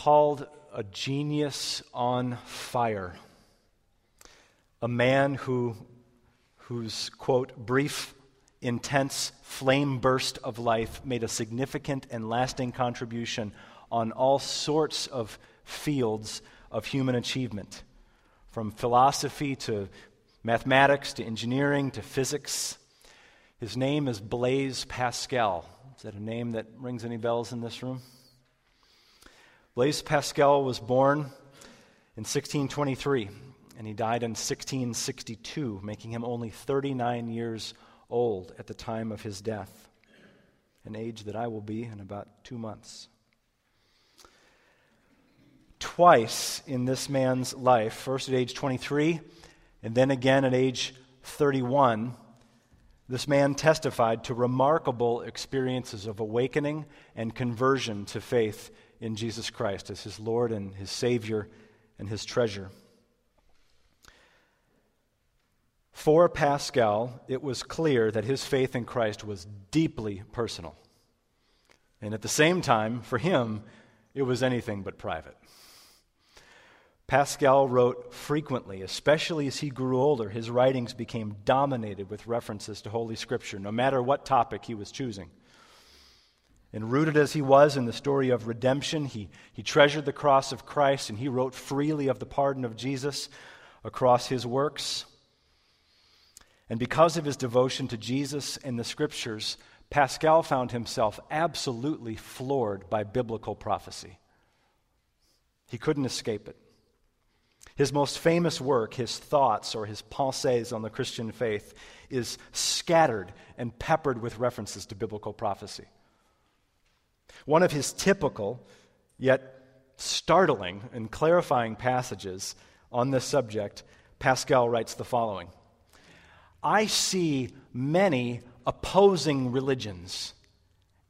called a genius on fire, a man who, whose, quote, brief, intense flame burst of life made a significant and lasting contribution on all sorts of fields of human achievement, from philosophy to mathematics to engineering to physics. His name is Blaise Pascal. Is that a name that rings any bells in this room? Blaise Pascal was born in 1623 and he died in 1662, making him only 39 years old at the time of his death, an age that I will be in about two months. Twice in this man's life, first at age 23 and then again at age 31, this man testified to remarkable experiences of awakening and conversion to faith in Jesus Christ as his Lord and his Savior and his treasure. For Pascal, it was clear that his faith in Christ was deeply personal. And at the same time, for him, it was anything but private. Pascal wrote frequently, especially as he grew older. His writings became dominated with references to Holy Scripture, no matter what topic he was choosing. And rooted as he was in the story of redemption, he, he treasured the cross of Christ and he wrote freely of the pardon of Jesus across his works. And because of his devotion to Jesus and the Scriptures, Pascal found himself absolutely floored by biblical prophecy. He couldn't escape it. His most famous work, his thoughts or his pensées on the Christian faith, is scattered and peppered with references to biblical prophecy. One of his typical, yet startling and clarifying passages on this subject, Pascal writes the following I see many opposing religions,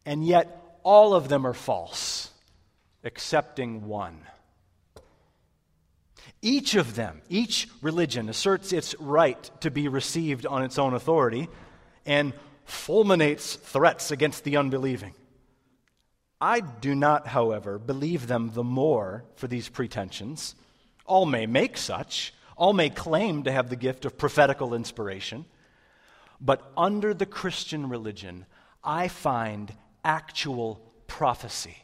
and yet all of them are false, excepting one. Each of them, each religion asserts its right to be received on its own authority and fulminates threats against the unbelieving. I do not, however, believe them the more for these pretensions. All may make such, all may claim to have the gift of prophetical inspiration, but under the Christian religion, I find actual prophecy,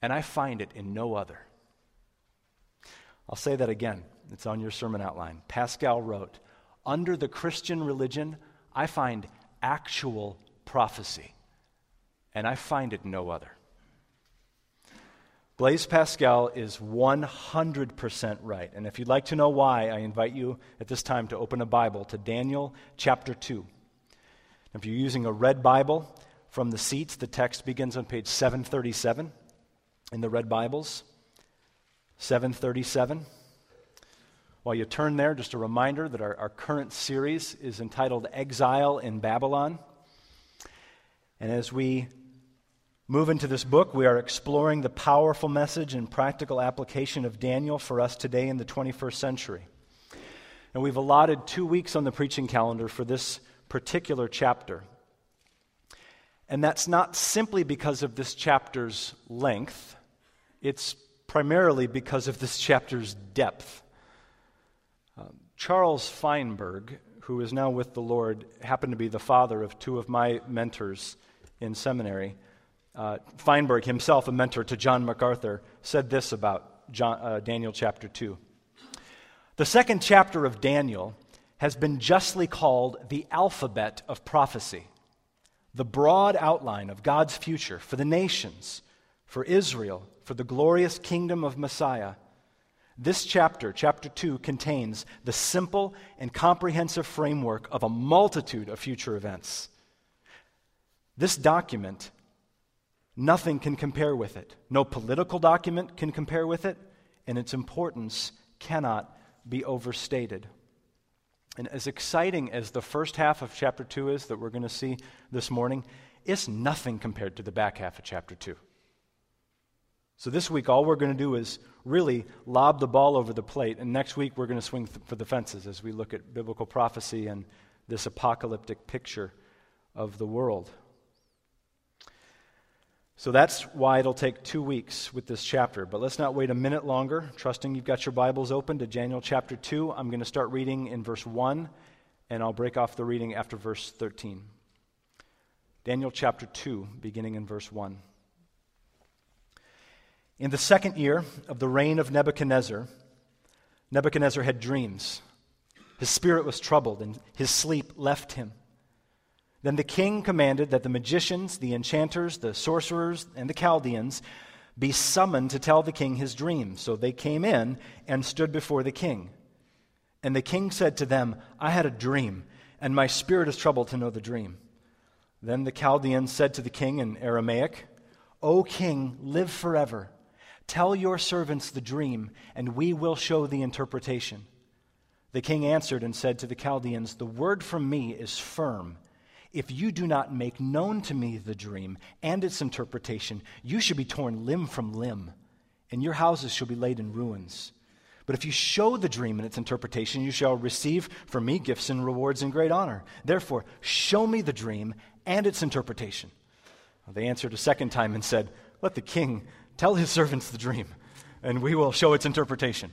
and I find it in no other. I'll say that again. It's on your sermon outline. Pascal wrote Under the Christian religion, I find actual prophecy, and I find it in no other. Blaise Pascal is 100% right. And if you'd like to know why, I invite you at this time to open a Bible to Daniel chapter 2. If you're using a red Bible from the seats, the text begins on page 737 in the red Bibles. 737. While you turn there, just a reminder that our, our current series is entitled Exile in Babylon. And as we move into this book, we are exploring the powerful message and practical application of Daniel for us today in the 21st century. And we've allotted two weeks on the preaching calendar for this particular chapter. And that's not simply because of this chapter's length, it's primarily because of this chapter's depth. Uh, Charles Feinberg, who is now with the Lord, happened to be the father of two of my mentors in seminary. Uh, Feinberg, himself a mentor to John MacArthur, said this about John, uh, Daniel chapter 2. The second chapter of Daniel has been justly called the alphabet of prophecy, the broad outline of God's future for the nations, for Israel, for the glorious kingdom of Messiah. This chapter, chapter 2, contains the simple and comprehensive framework of a multitude of future events. This document, nothing can compare with it. No political document can compare with it, and its importance cannot be overstated. And as exciting as the first half of chapter 2 is that we're going to see this morning, it's nothing compared to the back half of chapter 2. So this week, all we're going to do is really lob the ball over the plate, and next week, we're going to swing th- for the fences as we look at biblical prophecy and this apocalyptic picture of the world. So that's why it'll take two weeks with this chapter. But let's not wait a minute longer. Trusting you've got your Bibles open to Daniel chapter 2, I'm going to start reading in verse 1, and I'll break off the reading after verse 13. Daniel chapter 2, beginning in verse 1. In the second year of the reign of Nebuchadnezzar, Nebuchadnezzar had dreams. His spirit was troubled, and his sleep left him. Then the king commanded that the magicians, the enchanters, the sorcerers, and the Chaldeans be summoned to tell the king his dream. So they came in and stood before the king. And the king said to them, I had a dream, and my spirit is troubled to know the dream. Then the Chaldeans said to the king in Aramaic, O king, live forever. Tell your servants the dream, and we will show the interpretation. The king answered and said to the Chaldeans, The word from me is firm if you do not make known to me the dream and its interpretation, you shall be torn limb from limb, and your houses shall be laid in ruins. But if you show the dream and its interpretation, you shall receive from me gifts and rewards and great honor. Therefore, show me the dream and its interpretation. They answered a second time and said, Let the king tell his servants the dream, and we will show its interpretation.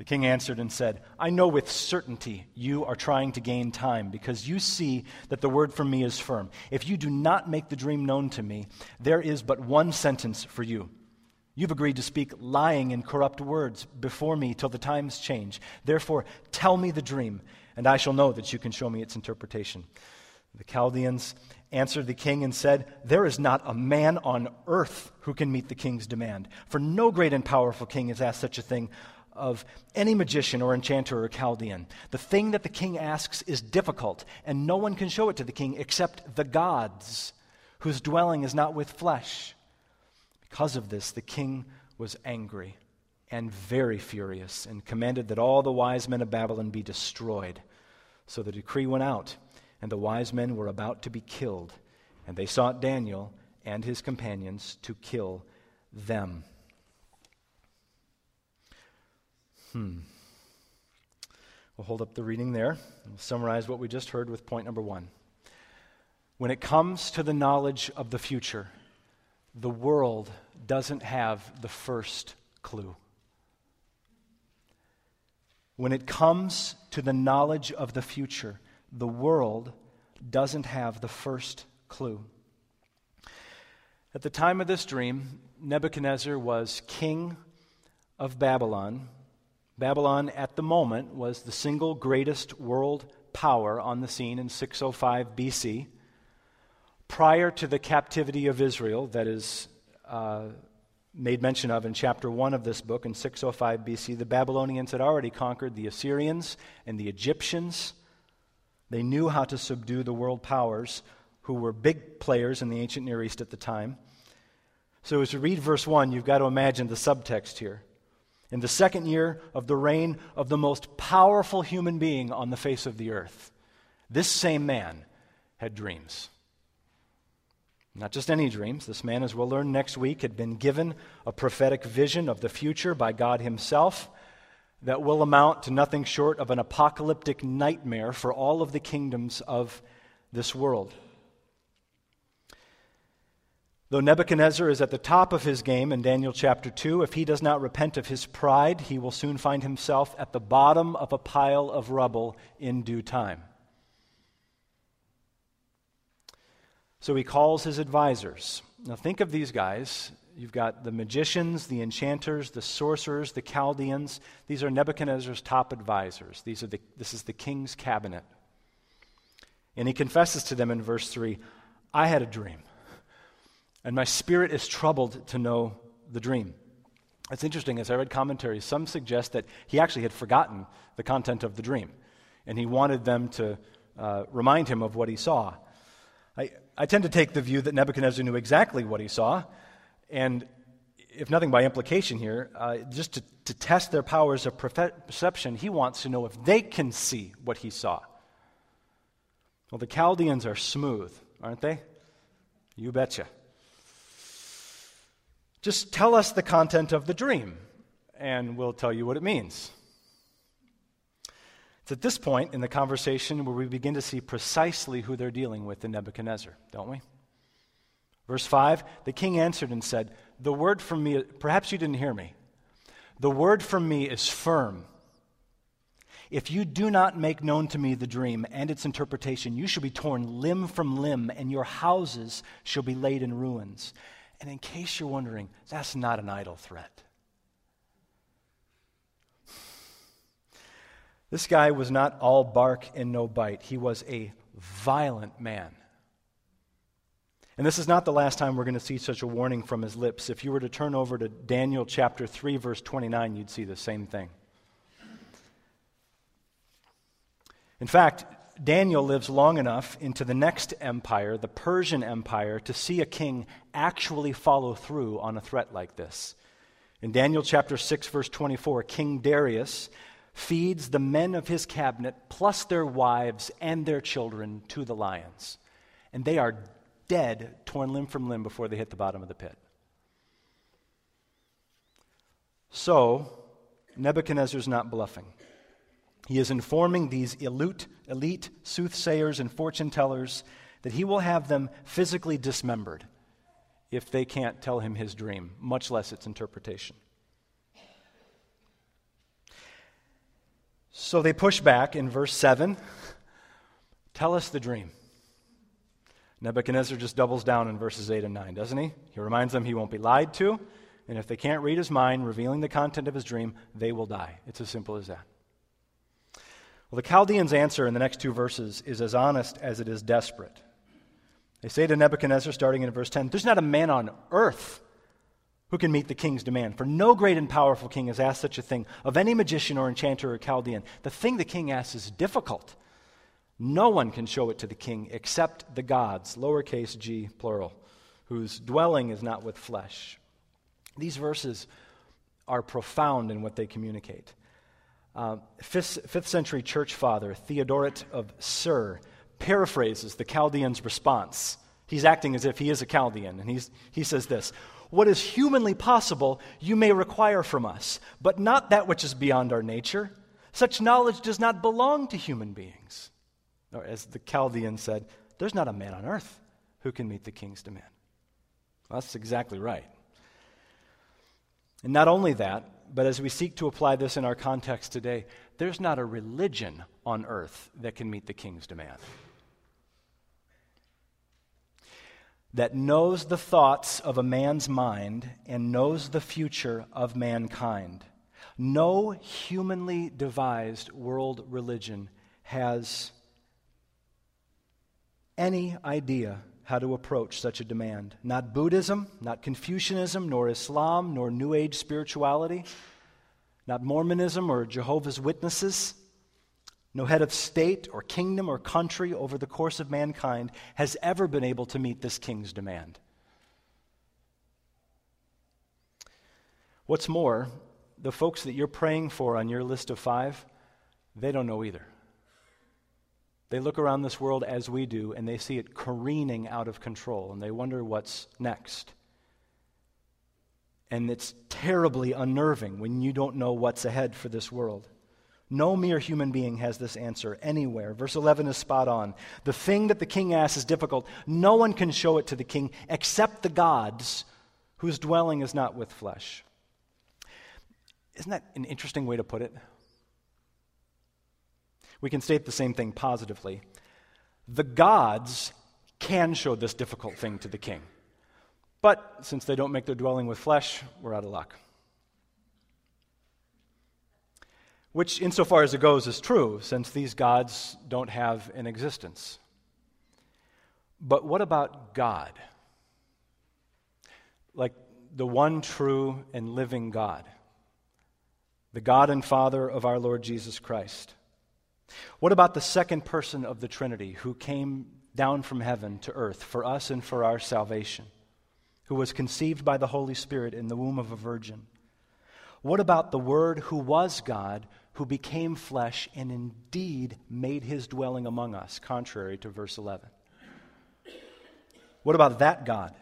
The king answered and said, I know with certainty you are trying to gain time because you see that the word from me is firm. If you do not make the dream known to me, there is but one sentence for you. You've agreed to speak lying and corrupt words before me till the times change. Therefore, tell me the dream, and I shall know that you can show me its interpretation. The Chaldeans answered the king and said, There is not a man on earth who can meet the king's demand, for no great and powerful king has asked such a thing of any magician or enchanter or Chaldean. The thing that the king asks is difficult, and no one can show it to the king except the gods, whose dwelling is not with flesh. Because of this, the king was angry and very furious and commanded that all the wise men of Babylon be destroyed. So the decree went out, and the wise men were about to be killed, and they sought Daniel and his companions to kill them. Hmm. We'll hold up the reading there and summarize what we just heard with point number one. When it comes to the knowledge of the future, the world doesn't have the first clue. When it comes to the knowledge of the future, the world doesn't have the first clue. At the time of this dream, Nebuchadnezzar was king of Babylon Babylon at the moment was the single greatest world power on the scene in 605 BC. Prior to the captivity of Israel, that is uh, made mention of in chapter 1 of this book in 605 BC, the Babylonians had already conquered the Assyrians and the Egyptians. They knew how to subdue the world powers who were big players in the ancient Near East at the time. So, as you read verse 1, you've got to imagine the subtext here in the second year of the reign of the most powerful human being on the face of the earth. This same man had dreams. Not just any dreams. This man, as we'll learn next week, had been given a prophetic vision of the future by God Himself that will amount to nothing short of an apocalyptic nightmare for all of the kingdoms of this world. Though Nebuchadnezzar is at the top of his game in Daniel chapter 2, if he does not repent of his pride, he will soon find himself at the bottom of a pile of rubble in due time. So he calls his advisors. Now think of these guys. You've got the magicians, the enchanters, the sorcerers, the Chaldeans. These are Nebuchadnezzar's top advisors. These are the, this is the king's cabinet. And he confesses to them in verse 3 I had a dream and my spirit is troubled to know the dream. It's interesting, as I read commentaries, some suggest that he actually had forgotten the content of the dream, and he wanted them to uh, remind him of what he saw. I, I tend to take the view that Nebuchadnezzar knew exactly what he saw, and if nothing by implication here, uh, just to, to test their powers of perception, he wants to know if they can see what he saw. Well, the Chaldeans are smooth, aren't they? You betcha. Just tell us the content of the dream, and we'll tell you what it means. It's at this point in the conversation where we begin to see precisely who they're dealing with in Nebuchadnezzar, don't we? Verse 5 The king answered and said, The word from me, perhaps you didn't hear me. The word from me is firm. If you do not make known to me the dream and its interpretation, you shall be torn limb from limb, and your houses shall be laid in ruins. And in case you're wondering, that's not an idle threat. This guy was not all bark and no bite, he was a violent man. And this is not the last time we're going to see such a warning from his lips. If you were to turn over to Daniel chapter 3, verse 29, you'd see the same thing. In fact, Daniel lives long enough into the next empire, the Persian Empire, to see a king actually follow through on a threat like this. In Daniel chapter 6, verse 24, King Darius feeds the men of his cabinet, plus their wives and their children, to the lions. And they are dead, torn limb from limb before they hit the bottom of the pit. So, Nebuchadnezzar's not bluffing. He is informing these elite, elite soothsayers and fortune tellers that he will have them physically dismembered if they can't tell him his dream, much less its interpretation. So they push back in verse 7 Tell us the dream. Nebuchadnezzar just doubles down in verses 8 and 9, doesn't he? He reminds them he won't be lied to, and if they can't read his mind, revealing the content of his dream, they will die. It's as simple as that. Well, the Chaldeans' answer in the next two verses is as honest as it is desperate. They say to Nebuchadnezzar, starting in verse 10, There's not a man on earth who can meet the king's demand. For no great and powerful king has asked such a thing of any magician or enchanter or Chaldean. The thing the king asks is difficult. No one can show it to the king except the gods, lowercase g, plural, whose dwelling is not with flesh. These verses are profound in what they communicate. Uh, fifth, fifth century church father Theodoret of Cyr paraphrases the Chaldean's response. He's acting as if he is a Chaldean, and he's, he says this What is humanly possible, you may require from us, but not that which is beyond our nature. Such knowledge does not belong to human beings. Or as the Chaldean said, there's not a man on earth who can meet the king's demand. Well, that's exactly right. And not only that, but as we seek to apply this in our context today, there's not a religion on earth that can meet the king's demand. That knows the thoughts of a man's mind and knows the future of mankind. No humanly devised world religion has any idea how to approach such a demand. Not Buddhism, not Confucianism, nor Islam, nor New Age spirituality, not Mormonism or Jehovah's Witnesses. No head of state or kingdom or country over the course of mankind has ever been able to meet this king's demand. What's more, the folks that you're praying for on your list of five, they don't know either. They look around this world as we do and they see it careening out of control and they wonder what's next. And it's terribly unnerving when you don't know what's ahead for this world. No mere human being has this answer anywhere. Verse 11 is spot on. The thing that the king asks is difficult. No one can show it to the king except the gods whose dwelling is not with flesh. Isn't that an interesting way to put it? We can state the same thing positively. The gods can show this difficult thing to the king. But since they don't make their dwelling with flesh, we're out of luck. Which, insofar as it goes, is true, since these gods don't have an existence. But what about God? Like the one true and living God, the God and Father of our Lord Jesus Christ. What about the second person of the Trinity who came down from heaven to earth for us and for our salvation, who was conceived by the Holy Spirit in the womb of a virgin? What about the Word who was God, who became flesh and indeed made his dwelling among us, contrary to verse 11? What about that God?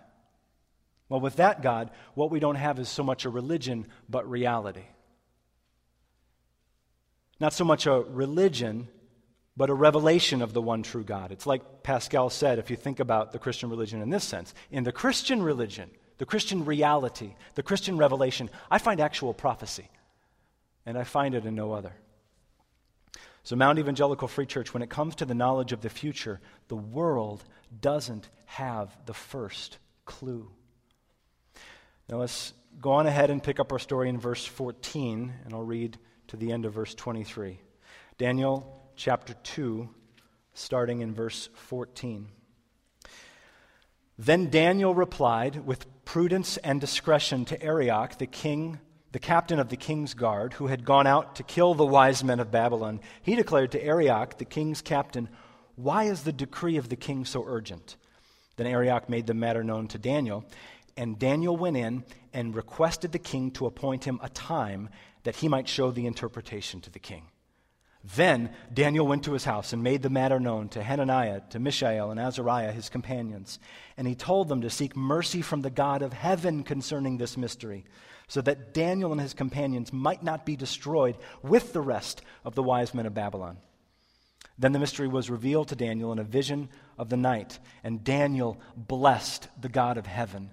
Well, with that God, what we don't have is so much a religion, but reality. Not so much a religion, but a revelation of the one true God. It's like Pascal said, if you think about the Christian religion in this sense. In the Christian religion, the Christian reality, the Christian revelation, I find actual prophecy, and I find it in no other. So, Mount Evangelical Free Church, when it comes to the knowledge of the future, the world doesn't have the first clue. Now, let's go on ahead and pick up our story in verse 14, and I'll read to the end of verse 23. Daniel chapter 2, starting in verse 14. Then Daniel replied with prudence and discretion to Arioch, the king, the captain of the king's guard, who had gone out to kill the wise men of Babylon. He declared to Arioch, the king's captain, Why is the decree of the king so urgent? Then Arioch made the matter known to Daniel, and Daniel went in and requested the king to appoint him a time that he might show the interpretation to the king. Then Daniel went to his house and made the matter known to Hananiah, to Mishael, and Azariah, his companions. And he told them to seek mercy from the God of heaven concerning this mystery, so that Daniel and his companions might not be destroyed with the rest of the wise men of Babylon. Then the mystery was revealed to Daniel in a vision of the night, and Daniel blessed the God of heaven.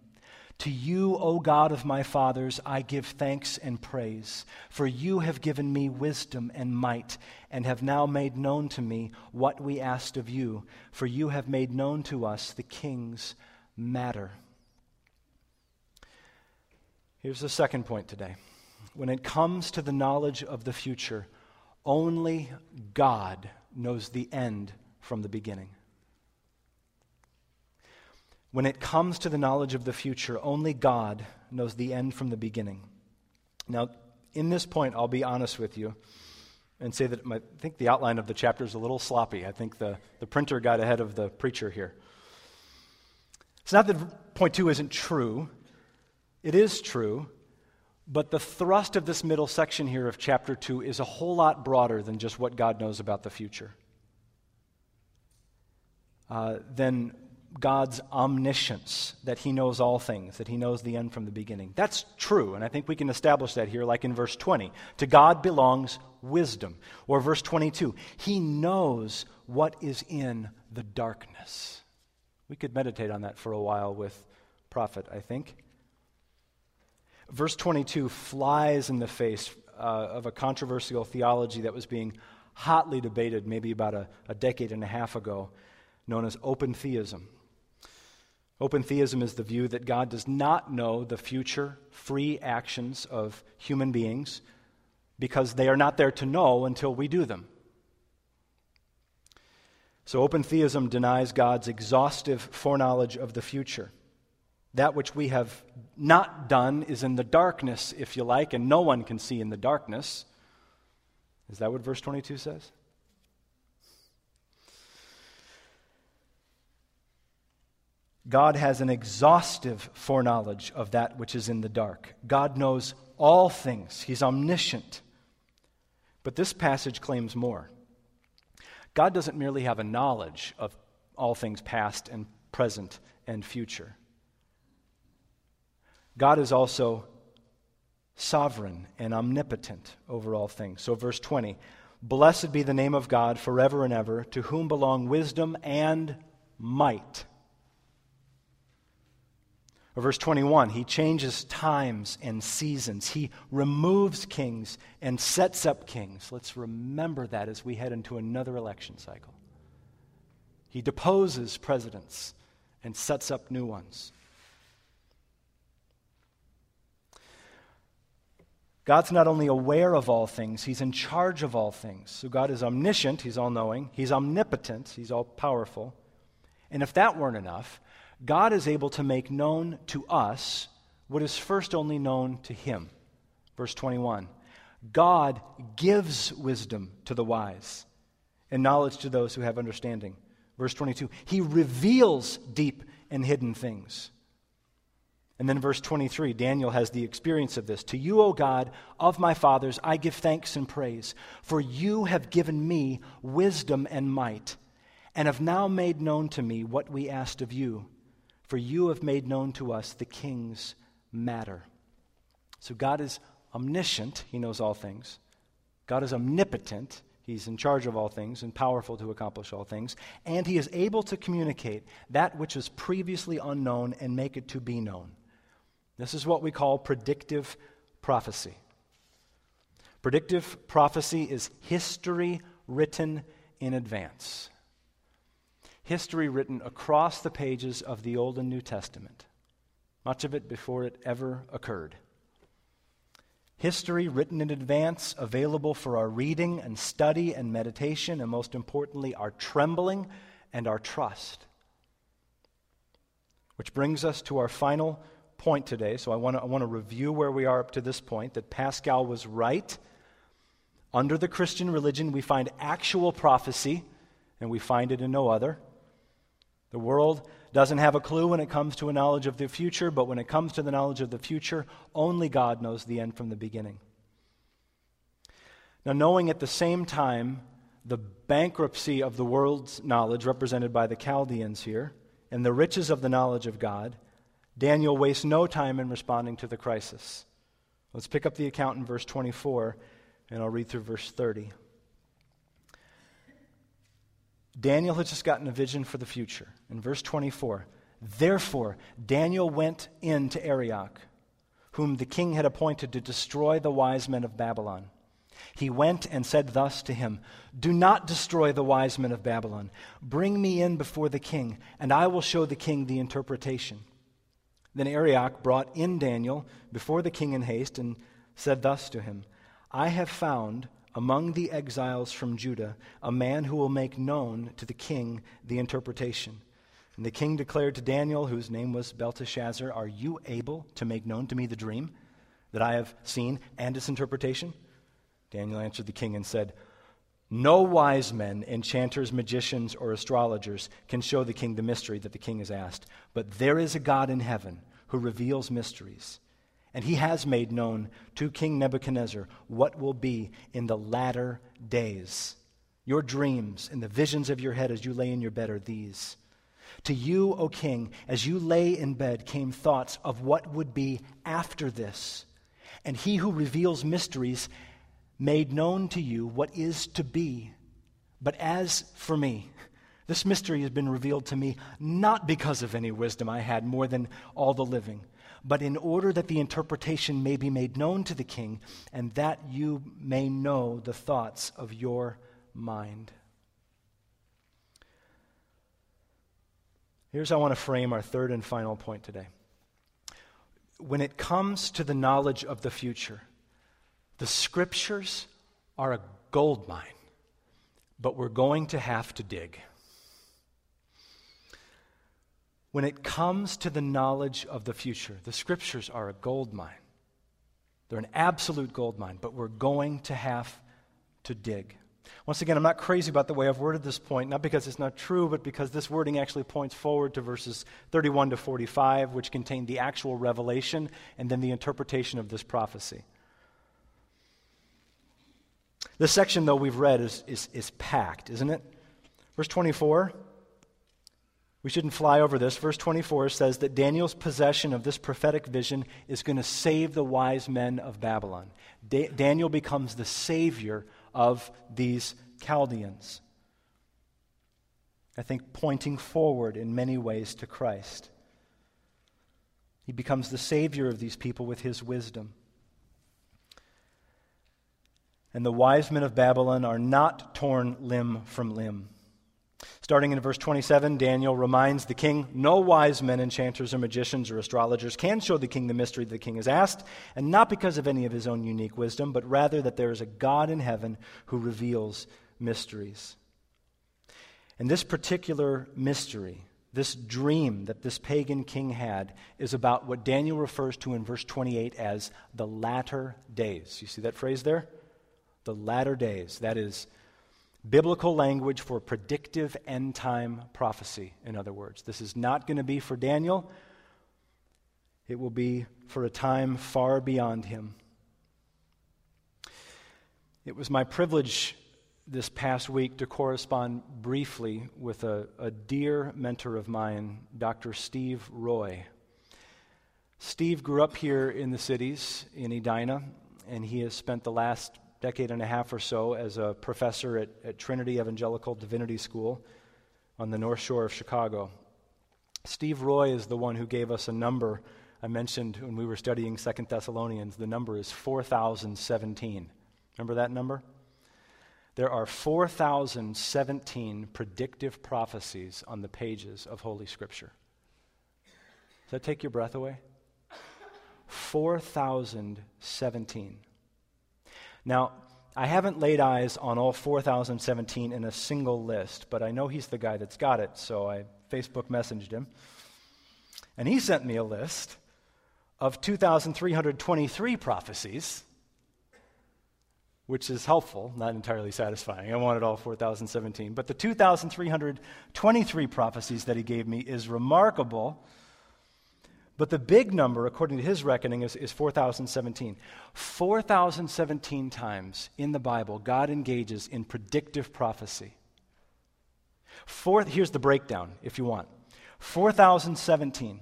To you, O God of my fathers, I give thanks and praise, for you have given me wisdom and might, and have now made known to me what we asked of you, for you have made known to us the king's matter. Here's the second point today. When it comes to the knowledge of the future, only God knows the end from the beginning. When it comes to the knowledge of the future, only God knows the end from the beginning. Now, in this point, I'll be honest with you and say that my, I think the outline of the chapter is a little sloppy. I think the, the printer got ahead of the preacher here. It's not that point two isn't true, it is true, but the thrust of this middle section here of chapter two is a whole lot broader than just what God knows about the future. Uh, than God's omniscience, that he knows all things, that he knows the end from the beginning. That's true, and I think we can establish that here, like in verse 20. To God belongs wisdom. Or verse 22, he knows what is in the darkness. We could meditate on that for a while with prophet, I think. Verse 22 flies in the face uh, of a controversial theology that was being hotly debated maybe about a, a decade and a half ago, known as open theism. Open theism is the view that God does not know the future free actions of human beings because they are not there to know until we do them. So, open theism denies God's exhaustive foreknowledge of the future. That which we have not done is in the darkness, if you like, and no one can see in the darkness. Is that what verse 22 says? God has an exhaustive foreknowledge of that which is in the dark. God knows all things, He's omniscient. But this passage claims more. God doesn't merely have a knowledge of all things past and present and future, God is also sovereign and omnipotent over all things. So, verse 20 Blessed be the name of God forever and ever, to whom belong wisdom and might or verse 21, he changes times and seasons. He removes kings and sets up kings. Let's remember that as we head into another election cycle. He deposes presidents and sets up new ones. God's not only aware of all things, He's in charge of all things. So God is omniscient, He's all knowing, He's omnipotent, He's all powerful. And if that weren't enough, God is able to make known to us what is first only known to him. Verse 21 God gives wisdom to the wise and knowledge to those who have understanding. Verse 22 He reveals deep and hidden things. And then verse 23, Daniel has the experience of this. To you, O God, of my fathers, I give thanks and praise, for you have given me wisdom and might, and have now made known to me what we asked of you, for you have made known to us the king's matter. So God is omniscient, he knows all things. God is omnipotent, he's in charge of all things and powerful to accomplish all things. And he is able to communicate that which was previously unknown and make it to be known. This is what we call predictive prophecy. Predictive prophecy is history written in advance. History written across the pages of the Old and New Testament, much of it before it ever occurred. History written in advance, available for our reading and study and meditation, and most importantly, our trembling and our trust. Which brings us to our final point today. So I want to I review where we are up to this point that Pascal was right. Under the Christian religion, we find actual prophecy, and we find it in no other. The world doesn't have a clue when it comes to a knowledge of the future, but when it comes to the knowledge of the future, only God knows the end from the beginning. Now, knowing at the same time the bankruptcy of the world's knowledge, represented by the Chaldeans here, and the riches of the knowledge of God, Daniel wastes no time in responding to the crisis. Let's pick up the account in verse 24, and I'll read through verse 30. Daniel had just gotten a vision for the future. In verse 24, therefore, Daniel went in to Arioch, whom the king had appointed to destroy the wise men of Babylon. He went and said thus to him Do not destroy the wise men of Babylon. Bring me in before the king, and I will show the king the interpretation. Then Arioch brought in Daniel before the king in haste and said thus to him I have found among the exiles from Judah a man who will make known to the king the interpretation. And the king declared to Daniel, whose name was Belteshazzar, Are you able to make known to me the dream that I have seen and its interpretation? Daniel answered the king and said, No wise men, enchanters, magicians, or astrologers can show the king the mystery that the king has asked. But there is a God in heaven who reveals mysteries. And he has made known to King Nebuchadnezzar what will be in the latter days. Your dreams and the visions of your head as you lay in your bed are these. To you, O king, as you lay in bed, came thoughts of what would be after this. And he who reveals mysteries made known to you what is to be. But as for me, this mystery has been revealed to me not because of any wisdom I had more than all the living but in order that the interpretation may be made known to the king, and that you may know the thoughts of your mind. Here's how I want to frame our third and final point today. When it comes to the knowledge of the future, the scriptures are a gold mine, but we're going to have to dig when it comes to the knowledge of the future, the scriptures are a gold mine. They're an absolute gold mine, but we're going to have to dig. Once again, I'm not crazy about the way I've worded this point, not because it's not true, but because this wording actually points forward to verses 31 to 45, which contain the actual revelation and then the interpretation of this prophecy. This section, though, we've read is, is, is packed, isn't it? Verse 24 we shouldn't fly over this. Verse 24 says that Daniel's possession of this prophetic vision is going to save the wise men of Babylon. Da- Daniel becomes the savior of these Chaldeans. I think pointing forward in many ways to Christ. He becomes the savior of these people with his wisdom. And the wise men of Babylon are not torn limb from limb. Starting in verse 27, Daniel reminds the king no wise men, enchanters, or magicians or astrologers can show the king the mystery the king has asked, and not because of any of his own unique wisdom, but rather that there is a God in heaven who reveals mysteries. And this particular mystery, this dream that this pagan king had, is about what Daniel refers to in verse 28 as the latter days. You see that phrase there? The latter days. That is, Biblical language for predictive end time prophecy, in other words. This is not going to be for Daniel, it will be for a time far beyond him. It was my privilege this past week to correspond briefly with a, a dear mentor of mine, Dr. Steve Roy. Steve grew up here in the cities in Edina, and he has spent the last decade and a half or so as a professor at, at Trinity Evangelical Divinity School on the North Shore of Chicago. Steve Roy is the one who gave us a number I mentioned when we were studying Second Thessalonians. The number is 4017. Remember that number? There are 4,017 predictive prophecies on the pages of Holy Scripture. Does that take your breath away? 4,017. Now, I haven't laid eyes on all 4,017 in a single list, but I know he's the guy that's got it, so I Facebook messaged him. And he sent me a list of 2,323 prophecies which is helpful, not entirely satisfying. I wanted all 4,017. But the 2,323 prophecies that he gave me is remarkable. But the big number, according to his reckoning, is, is 4,017. 4,017 times in the Bible, God engages in predictive prophecy. Fourth, here's the breakdown, if you want 4,017.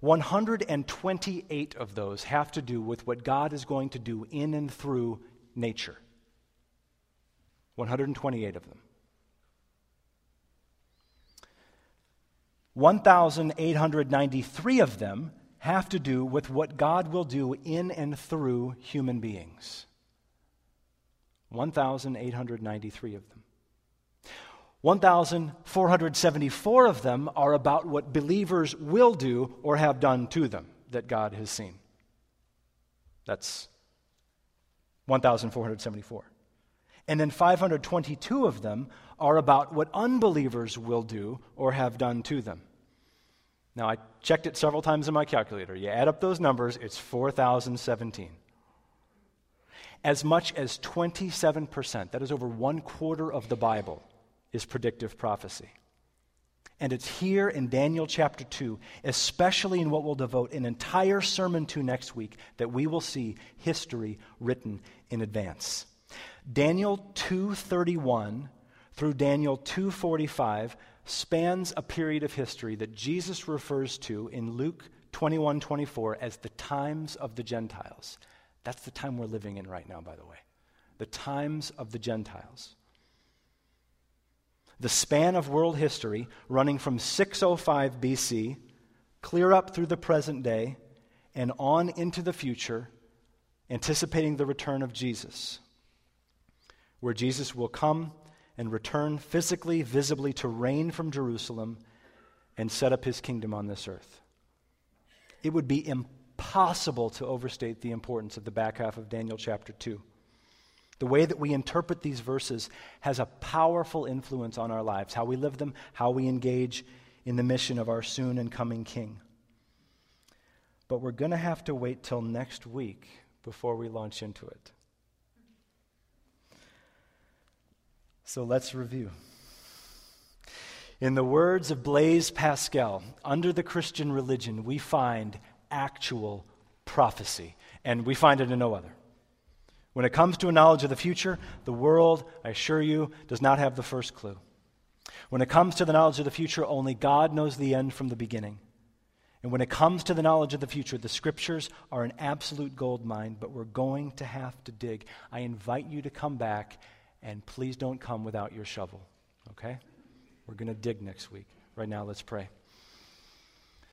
128 of those have to do with what God is going to do in and through nature. 128 of them. 1,893 of them have to do with what God will do in and through human beings. 1,893 of them. 1,474 of them are about what believers will do or have done to them that God has seen. That's 1,474. And then 522 of them are about what unbelievers will do or have done to them. Now, I checked it several times in my calculator. You add up those numbers, it's 4,017. As much as 27%, that is over one quarter of the Bible, is predictive prophecy. And it's here in Daniel chapter 2, especially in what we'll devote an entire sermon to next week, that we will see history written in advance. Daniel 2:31 through Daniel 2:45 spans a period of history that Jesus refers to in Luke 21:24 as the times of the Gentiles. That's the time we're living in right now, by the way. The times of the Gentiles. The span of world history running from 605 BC, clear up through the present day, and on into the future, anticipating the return of Jesus, where Jesus will come and return physically, visibly to reign from Jerusalem and set up his kingdom on this earth. It would be impossible to overstate the importance of the back half of Daniel chapter 2. The way that we interpret these verses has a powerful influence on our lives, how we live them, how we engage in the mission of our soon and coming King. But we're going to have to wait till next week before we launch into it. So let's review. In the words of Blaise Pascal, under the Christian religion, we find actual prophecy, and we find it in no other. When it comes to a knowledge of the future, the world, I assure you, does not have the first clue. When it comes to the knowledge of the future, only God knows the end from the beginning. And when it comes to the knowledge of the future, the scriptures are an absolute gold mine, but we're going to have to dig. I invite you to come back, and please don't come without your shovel, okay? We're going to dig next week. Right now, let's pray.